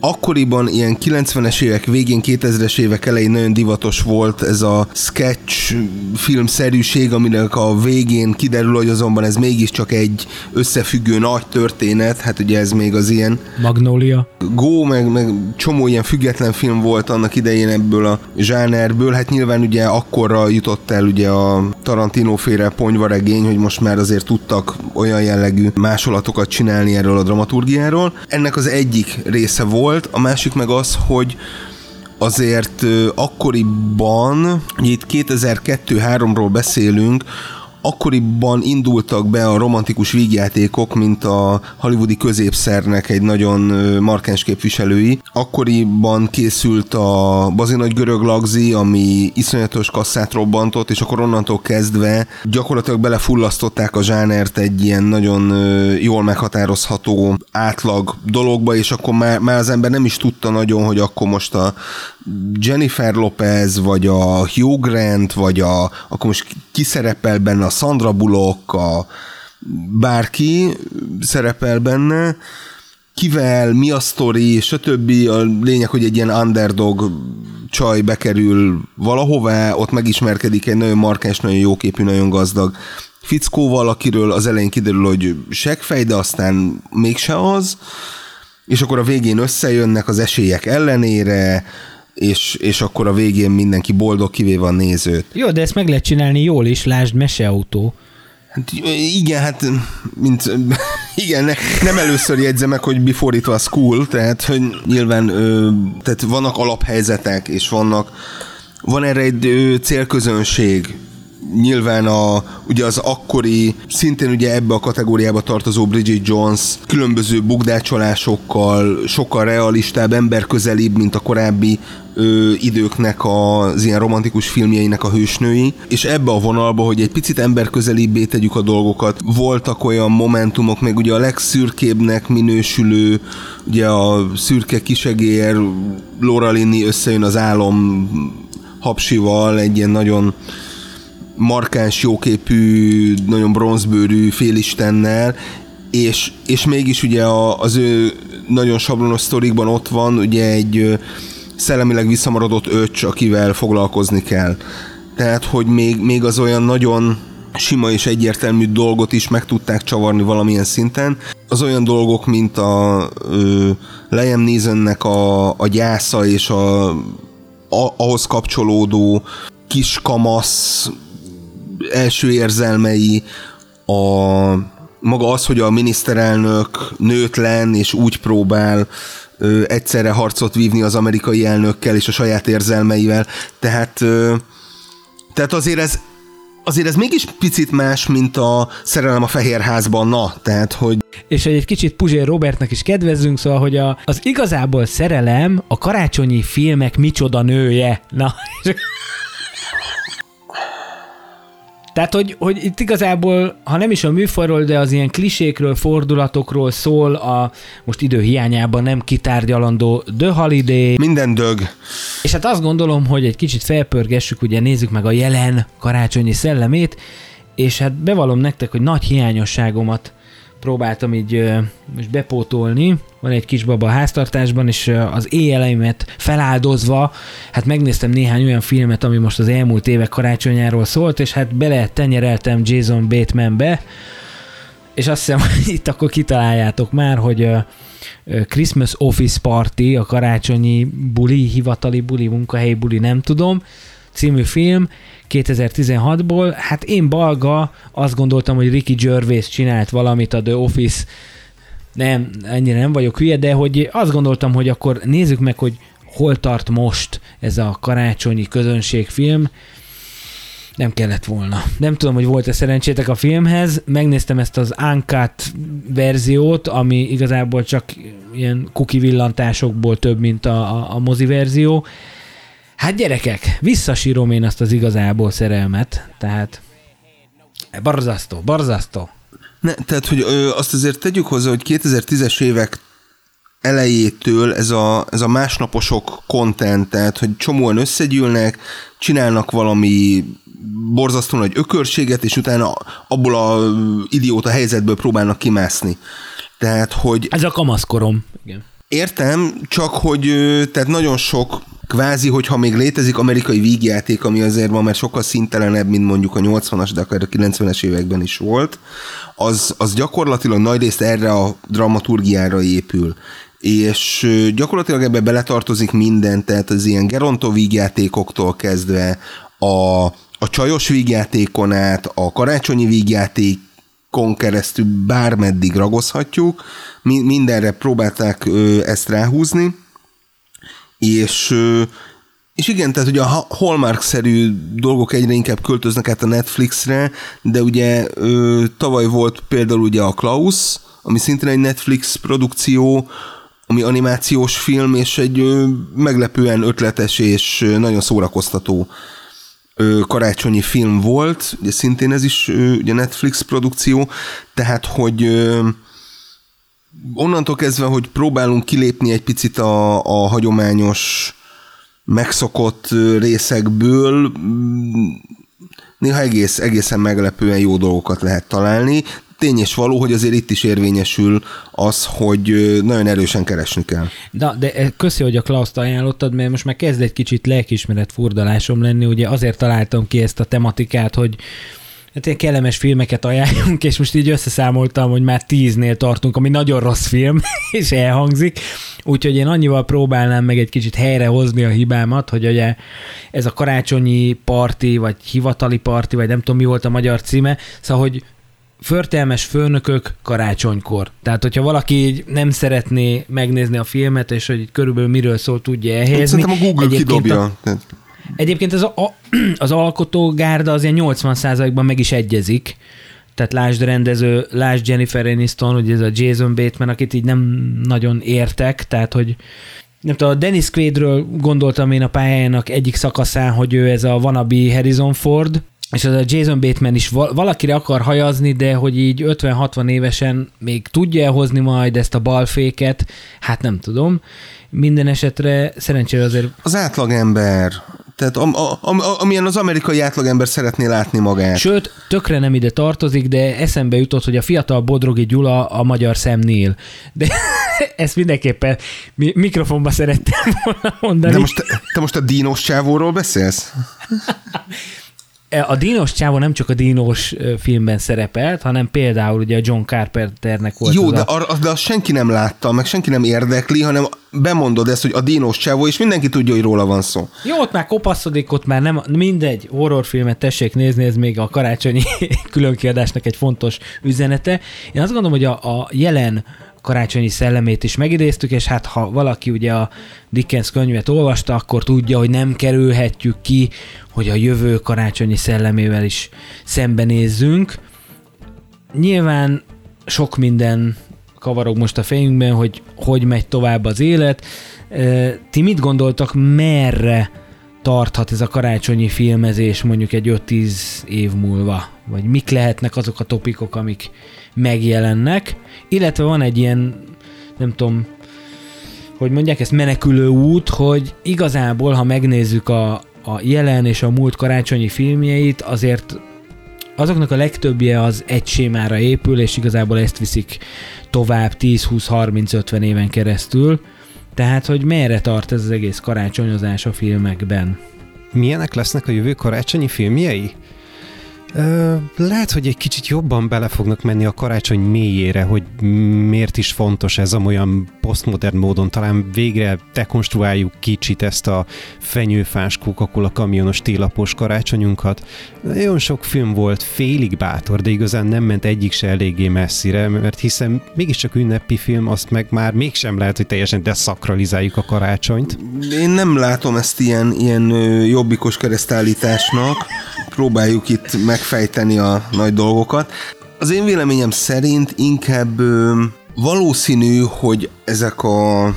[SPEAKER 4] akkoriban ilyen 90-es évek végén, 2000-es évek elején nagyon divatos volt ez a sketch filmszerűség, aminek a végén kiderül, hogy azonban ez mégiscsak egy összefüggő nagy történet, hát ugye ez még az ilyen
[SPEAKER 2] Magnolia.
[SPEAKER 4] Go, meg, meg csomó ilyen független film volt annak idején ebből a zsánerből, hát nyilván ugye akkorra jutott el ugye a Tarantino féle ponyvaregény, hogy most már azért tudtak olyan jellegű másolatokat csinálni erről a dramaturgiáról. Ennek az egyik része volt, volt, a másik meg az, hogy azért akkoriban, itt 2002-3-ról beszélünk, akkoriban indultak be a romantikus vígjátékok, mint a hollywoodi középszernek egy nagyon markáns képviselői. Akkoriban készült a Bazinagy görög lagzi, ami iszonyatos kasszát robbantott, és akkor onnantól kezdve gyakorlatilag belefullasztották a zsánert egy ilyen nagyon jól meghatározható átlag dologba, és akkor már, már az ember nem is tudta nagyon, hogy akkor most a Jennifer Lopez, vagy a Hugh Grant, vagy a, akkor most ki szerepel benne, a Sandra Bullock, a bárki szerepel benne, kivel, mi a sztori, stb. A lényeg, hogy egy ilyen underdog csaj bekerül valahová, ott megismerkedik egy nagyon markáns, nagyon jóképű, nagyon gazdag fickóval, akiről az elején kiderül, hogy seggfej, de aztán mégse az, és akkor a végén összejönnek az esélyek ellenére, és, és akkor a végén mindenki boldog, kivéve a nézőt.
[SPEAKER 2] Jó, de ezt meg lehet csinálni jól is, lásd meseautó.
[SPEAKER 4] Hát igen, hát mint, igen, ne, nem először jegyzem meg, hogy before it was cool, tehát hogy nyilván tehát vannak alaphelyzetek, és vannak van erre egy célközönség, nyilván a, ugye az akkori, szintén ugye ebbe a kategóriába tartozó Bridget Jones különböző bugdácsolásokkal, sokkal realistább, emberközelibb, mint a korábbi ö, időknek az ilyen romantikus filmjeinek a hősnői, és ebbe a vonalba, hogy egy picit emberközelibbé tegyük a dolgokat, voltak olyan momentumok, még ugye a legszürkébbnek minősülő, ugye a szürke kisegér Laura Linney összejön az álom hapsival, egy ilyen nagyon markáns, jóképű, nagyon bronzbőrű félistennel, és, és mégis ugye a, az ő nagyon sablonos sztorikban ott van ugye egy szellemileg visszamaradott öcs, akivel foglalkozni kell. Tehát, hogy még, még az olyan nagyon sima és egyértelmű dolgot is meg tudták csavarni valamilyen szinten. Az olyan dolgok, mint a ö, Liam Neesonnek a, a gyásza és a, a, ahhoz kapcsolódó kiskamasz első érzelmei, a maga az, hogy a miniszterelnök nőtlen és úgy próbál ö, egyszerre harcot vívni az amerikai elnökkel és a saját érzelmeivel. Tehát, ö, tehát azért ez, azért ez mégis picit más, mint a szerelem a fehérházban, na, tehát, hogy...
[SPEAKER 2] És hogy egy kicsit Puzsér Robertnek is kedvezzünk, szóval, hogy a, az igazából szerelem a karácsonyi filmek micsoda nője. Na, és tehát, hogy, hogy itt igazából, ha nem is a műfajról, de az ilyen klisékről, fordulatokról szól a most idő hiányában nem kitárgyalandó The Holiday.
[SPEAKER 4] Minden dög.
[SPEAKER 2] És hát azt gondolom, hogy egy kicsit felpörgessük, ugye nézzük meg a jelen karácsonyi szellemét, és hát bevallom nektek, hogy nagy hiányosságomat próbáltam így most bepótolni. Van egy kisbaba a háztartásban, és az éjjeleimet feláldozva, hát megnéztem néhány olyan filmet, ami most az elmúlt évek karácsonyáról szólt, és hát bele tenyereltem Jason Batemanbe, és azt hiszem, hogy itt akkor kitaláljátok már, hogy Christmas Office Party, a karácsonyi buli, hivatali buli, munkahelyi buli, nem tudom, című film 2016-ból. Hát én balga azt gondoltam, hogy Ricky Gervais csinált valamit a The Office nem, ennyire nem vagyok hülye, de hogy azt gondoltam, hogy akkor nézzük meg, hogy hol tart most ez a karácsonyi közönségfilm. Nem kellett volna. Nem tudom, hogy volt-e szerencsétek a filmhez. Megnéztem ezt az Uncut verziót, ami igazából csak ilyen kuki villantásokból több, mint a, a, a mozi verzió. Hát gyerekek, visszasírom én azt az igazából szerelmet, tehát barzasztó, barzasztó.
[SPEAKER 4] Ne, tehát, hogy ö, azt azért tegyük hozzá, hogy 2010-es évek elejétől ez a, ez a másnaposok content, tehát, hogy csomóan összegyűlnek, csinálnak valami borzasztó nagy ökörséget, és utána abból a idióta helyzetből próbálnak kimászni. Tehát, hogy...
[SPEAKER 2] Ez a kamaszkorom. Igen.
[SPEAKER 4] Értem, csak hogy tehát nagyon sok kvázi, hogyha még létezik amerikai vígjáték, ami azért van, mert sokkal szintelenebb, mint mondjuk a 80-as, de akár a 90-es években is volt, az, az gyakorlatilag nagy részt erre a dramaturgiára épül. És gyakorlatilag ebbe beletartozik minden, tehát az ilyen Geronto vígjátékoktól kezdve a, a csajos vígjátékon át, a karácsonyi vígjátékon keresztül bármeddig ragozhatjuk, mindenre próbálták ezt ráhúzni, és és igen, tehát ugye a Hallmark-szerű dolgok egyre inkább költöznek át a Netflixre, de ugye tavaly volt például ugye a Klaus, ami szintén egy Netflix produkció, ami animációs film, és egy meglepően ötletes és nagyon szórakoztató karácsonyi film volt, ugye szintén ez is ugye Netflix produkció, tehát hogy onnantól kezdve, hogy próbálunk kilépni egy picit a, a hagyományos megszokott részekből, mm, néha egész, egészen meglepően jó dolgokat lehet találni. Tény és való, hogy azért itt is érvényesül az, hogy nagyon erősen keresni kell.
[SPEAKER 2] Na, de köszi, hogy a Klaus-t ajánlottad, mert most már kezd egy kicsit lelkismeret furdalásom lenni, ugye azért találtam ki ezt a tematikát, hogy hát ilyen kellemes filmeket ajánljunk, és most így összeszámoltam, hogy már tíznél tartunk, ami nagyon rossz film, és elhangzik. Úgyhogy én annyival próbálnám meg egy kicsit helyrehozni a hibámat, hogy ugye ez a karácsonyi parti, vagy hivatali parti, vagy nem tudom mi volt a magyar címe, szóval, hogy förtelmes főnökök karácsonykor. Tehát, hogyha valaki így nem szeretné megnézni a filmet, és hogy körülbelül miről szól, tudja elhelyezni.
[SPEAKER 4] Szerintem a Google kidobja. A,
[SPEAKER 2] Egyébként az, a, az alkotógárda az ilyen 80%-ban meg is egyezik. Tehát lásd rendező, lásd Jennifer Aniston, ugye ez a Jason Bateman, akit így nem nagyon értek, tehát hogy nem tudom, a Dennis Quaidről gondoltam én a pályájának egyik szakaszán, hogy ő ez a wannabe Harrison Ford, és az a Jason Bateman is valakire akar hajazni, de hogy így 50-60 évesen még tudja hozni majd ezt a balféket, hát nem tudom. Minden esetre szerencsére azért...
[SPEAKER 4] Az átlagember, tehát am, am, am, amilyen az amerikai átlagember szeretné látni magát.
[SPEAKER 2] Sőt, tökre nem ide tartozik, de eszembe jutott, hogy a fiatal Bodrogi Gyula a magyar szemnél. De ezt mindenképpen mikrofonba szerettem volna mondani.
[SPEAKER 4] De most te, te most a dínos csávóról beszélsz?
[SPEAKER 2] E, a Dínos csávó nem csak a Dínos filmben szerepelt, hanem például ugye a John Carpenternek volt
[SPEAKER 4] Jó, de,
[SPEAKER 2] a...
[SPEAKER 4] ar, de azt senki nem látta, meg senki nem érdekli, hanem bemondod ezt, hogy a dínos csávó, és mindenki tudja, hogy róla van szó.
[SPEAKER 2] Jó, ott már kopaszodik, ott már nem, mindegy, horrorfilmet tessék nézni, ez még a karácsonyi különkiadásnak egy fontos üzenete. Én azt gondolom, hogy a, a jelen karácsonyi szellemét is megidéztük, és hát ha valaki ugye a Dickens könyvet olvasta, akkor tudja, hogy nem kerülhetjük ki, hogy a jövő karácsonyi szellemével is szembenézzünk. Nyilván sok minden kavarog most a fejünkben, hogy hogy megy tovább az élet. Ti mit gondoltak, merre tarthat ez a karácsonyi filmezés mondjuk egy 5-10 év múlva? Vagy mik lehetnek azok a topikok, amik megjelennek? Illetve van egy ilyen, nem tudom, hogy mondják ezt menekülő út, hogy igazából, ha megnézzük a, a jelen és a múlt karácsonyi filmjeit, azért azoknak a legtöbbje az egy sémára épül, és igazából ezt viszik tovább 10-20-30-50 éven keresztül. Tehát, hogy merre tart ez az egész karácsonyozás a filmekben?
[SPEAKER 3] Milyenek lesznek a jövő karácsonyi filmjei? Ö, lehet, hogy egy kicsit jobban bele fognak menni a karácsony mélyére, hogy miért is fontos ez olyan posztmodern módon. Talán végre dekonstruáljuk kicsit ezt a fenyőfás Coca-Cola kamionos télapos karácsonyunkat. Nagyon sok film volt félig bátor, de igazán nem ment egyik se eléggé messzire, mert hiszen mégiscsak ünnepi film, azt meg már mégsem lehet, hogy teljesen deszakralizáljuk a karácsonyt.
[SPEAKER 4] Én nem látom ezt ilyen, ilyen jobbikos keresztállításnak. Próbáljuk itt megfejteni a nagy dolgokat. Az én véleményem szerint inkább ö, valószínű, hogy ezek a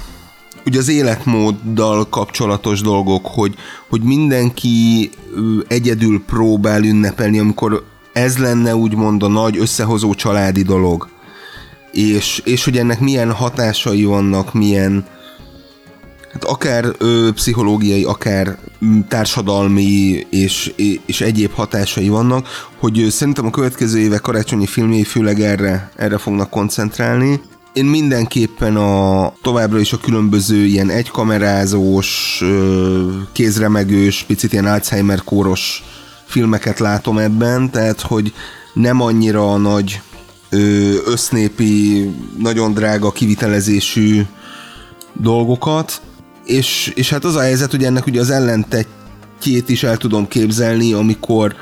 [SPEAKER 4] ugye az életmóddal kapcsolatos dolgok, hogy, hogy mindenki egyedül próbál ünnepelni, amikor ez lenne úgymond a nagy összehozó családi dolog. És, és hogy ennek milyen hatásai vannak, milyen, Hát akár ö, pszichológiai, akár társadalmi és, és egyéb hatásai vannak, hogy szerintem a következő évek karácsonyi filmjei főleg erre, erre fognak koncentrálni. Én mindenképpen a továbbra is a különböző ilyen egykamerázós, kézremegős, picit ilyen Alzheimer kóros filmeket látom ebben, tehát hogy nem annyira a nagy össznépi, nagyon drága kivitelezésű dolgokat, és, és hát az a helyzet, hogy ennek ugye az ellentetjét is el tudom képzelni, amikor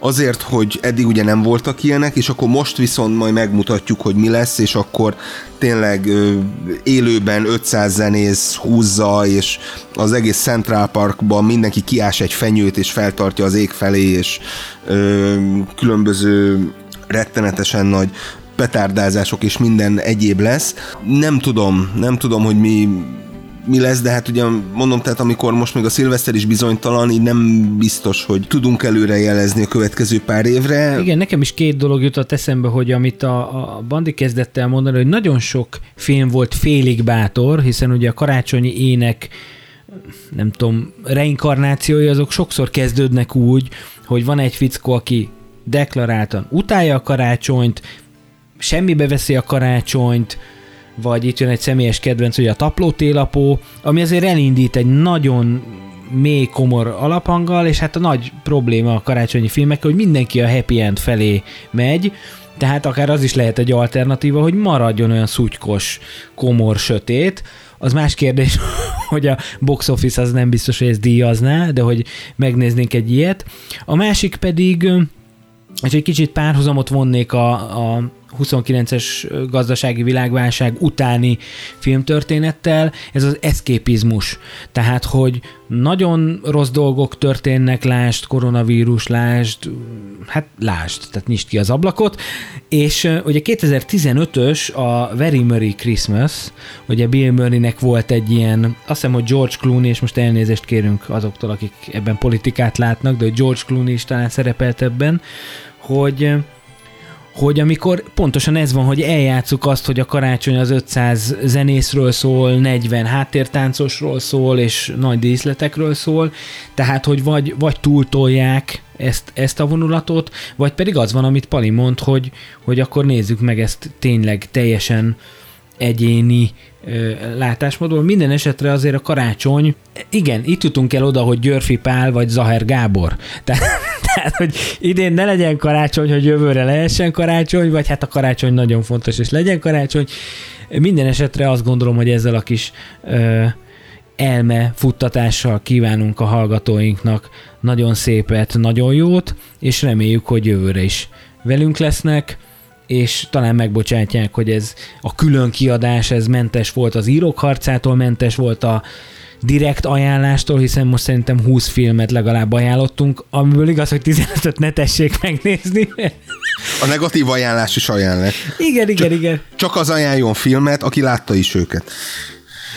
[SPEAKER 4] azért, hogy eddig ugye nem voltak ilyenek, és akkor most viszont majd megmutatjuk, hogy mi lesz, és akkor tényleg ö, élőben 500 zenész húzza, és az egész Central Parkban mindenki kiás egy fenyőt, és feltartja az ég felé, és ö, különböző rettenetesen nagy petárdázások és minden egyéb lesz. Nem tudom, nem tudom, hogy mi mi lesz, de hát ugye mondom, tehát amikor most még a szilveszter is bizonytalan, így nem biztos, hogy tudunk előre jelezni a következő pár évre.
[SPEAKER 2] Igen, nekem is két dolog jutott eszembe, hogy amit a, a Bandi kezdett el mondani, hogy nagyon sok film volt félig bátor, hiszen ugye a karácsonyi ének nem tudom, reinkarnációi azok sokszor kezdődnek úgy, hogy van egy fickó, aki deklaráltan utálja a karácsonyt, semmibe veszi a karácsonyt, vagy itt jön egy személyes kedvenc, hogy a taplótélapó, ami azért elindít egy nagyon mély komor alaphanggal, és hát a nagy probléma a karácsonyi filmek, hogy mindenki a happy end felé megy, tehát akár az is lehet egy alternatíva, hogy maradjon olyan szutykos, komor, sötét. Az más kérdés, hogy a box office az nem biztos, hogy ez díjazná, de hogy megnéznénk egy ilyet. A másik pedig, és egy kicsit párhuzamot vonnék a, a 29-es gazdasági világválság utáni filmtörténettel, ez az eszképizmus. Tehát, hogy nagyon rossz dolgok történnek, lásd, koronavírus, lásd, hát lásd, tehát nyisd ki az ablakot, és ugye 2015-ös a Very Merry Christmas, ugye Bill Murraynek volt egy ilyen, azt hiszem, hogy George Clooney, és most elnézést kérünk azoktól, akik ebben politikát látnak, de George Clooney is talán szerepelt ebben, hogy hogy amikor pontosan ez van, hogy eljátszuk azt, hogy a karácsony az 500 zenészről szól, 40 háttértáncosról szól, és nagy díszletekről szól, tehát, hogy vagy, vagy túltolják ezt, ezt a vonulatot, vagy pedig az van, amit Pali mond, hogy, hogy akkor nézzük meg ezt tényleg teljesen egyéni látásmódból. Minden esetre azért a karácsony, igen, itt jutunk el oda, hogy Györfi Pál vagy Zaher Gábor. Tehát, tehát, hogy idén ne legyen karácsony, hogy jövőre lehessen karácsony, vagy hát a karácsony nagyon fontos, és legyen karácsony. Minden esetre azt gondolom, hogy ezzel a kis ö, elme futtatással kívánunk a hallgatóinknak nagyon szépet, nagyon jót, és reméljük, hogy jövőre is velünk lesznek, és talán megbocsátják, hogy ez a külön kiadás, ez mentes volt az írók harcától, mentes volt a direkt ajánlástól, hiszen most szerintem 20 filmet legalább ajánlottunk, amiből igaz, hogy 15-öt ne tessék megnézni.
[SPEAKER 4] A negatív ajánlás is ajánlás.
[SPEAKER 2] igen, igen,
[SPEAKER 4] Csak-
[SPEAKER 2] igen.
[SPEAKER 4] Csak az ajánljon filmet, aki látta is őket.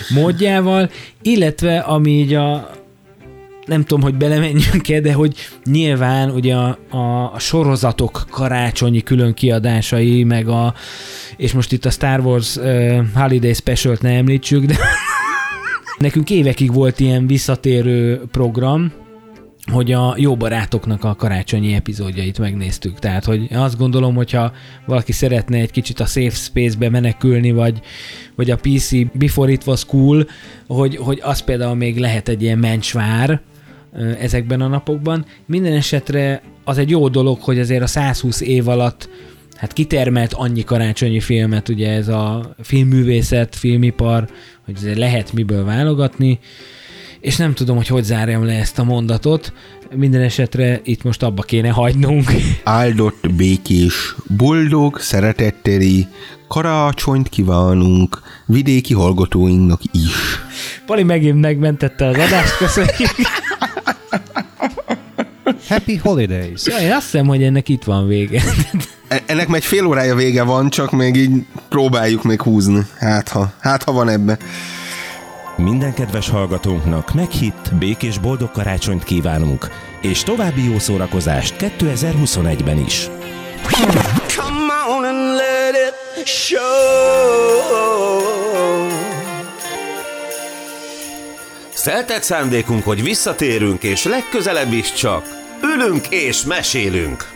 [SPEAKER 2] módjával, illetve ami így a nem tudom, hogy belemenjünk-e, de hogy nyilván ugye a, a, a sorozatok karácsonyi külön kiadásai, meg a, és most itt a Star Wars uh, Holiday Special-t ne említsük, de nekünk évekig volt ilyen visszatérő program, hogy a jó barátoknak a karácsonyi epizódjait megnéztük. Tehát, hogy azt gondolom, hogyha valaki szeretne egy kicsit a safe space-be menekülni, vagy, vagy a PC Before It Was Cool, hogy, hogy az például még lehet egy ilyen mencsvár ezekben a napokban. Minden esetre az egy jó dolog, hogy azért a 120 év alatt hát kitermelt annyi karácsonyi filmet, ugye ez a filmművészet, filmipar, hogy azért lehet miből válogatni, és nem tudom, hogy hogy zárjam le ezt a mondatot. Minden esetre itt most abba kéne hagynunk.
[SPEAKER 4] Áldott, békés, boldog, szeretetteli, karácsonyt kívánunk vidéki hallgatóinknak is.
[SPEAKER 2] Pali megint megmentette az adást, köszönjük.
[SPEAKER 3] Happy Holidays!
[SPEAKER 2] Ja, én azt hiszem, hogy ennek itt van vége.
[SPEAKER 4] E- Ennek már egy fél órája vége van, csak még így próbáljuk még húzni. Hát ha, hát ha van ebbe.
[SPEAKER 1] Minden kedves hallgatónknak meghitt, békés boldog karácsonyt kívánunk, és további jó szórakozást 2021-ben is.
[SPEAKER 6] Come on and let it show.
[SPEAKER 7] Szeltett szándékunk, hogy visszatérünk, és legközelebb is csak ülünk és mesélünk.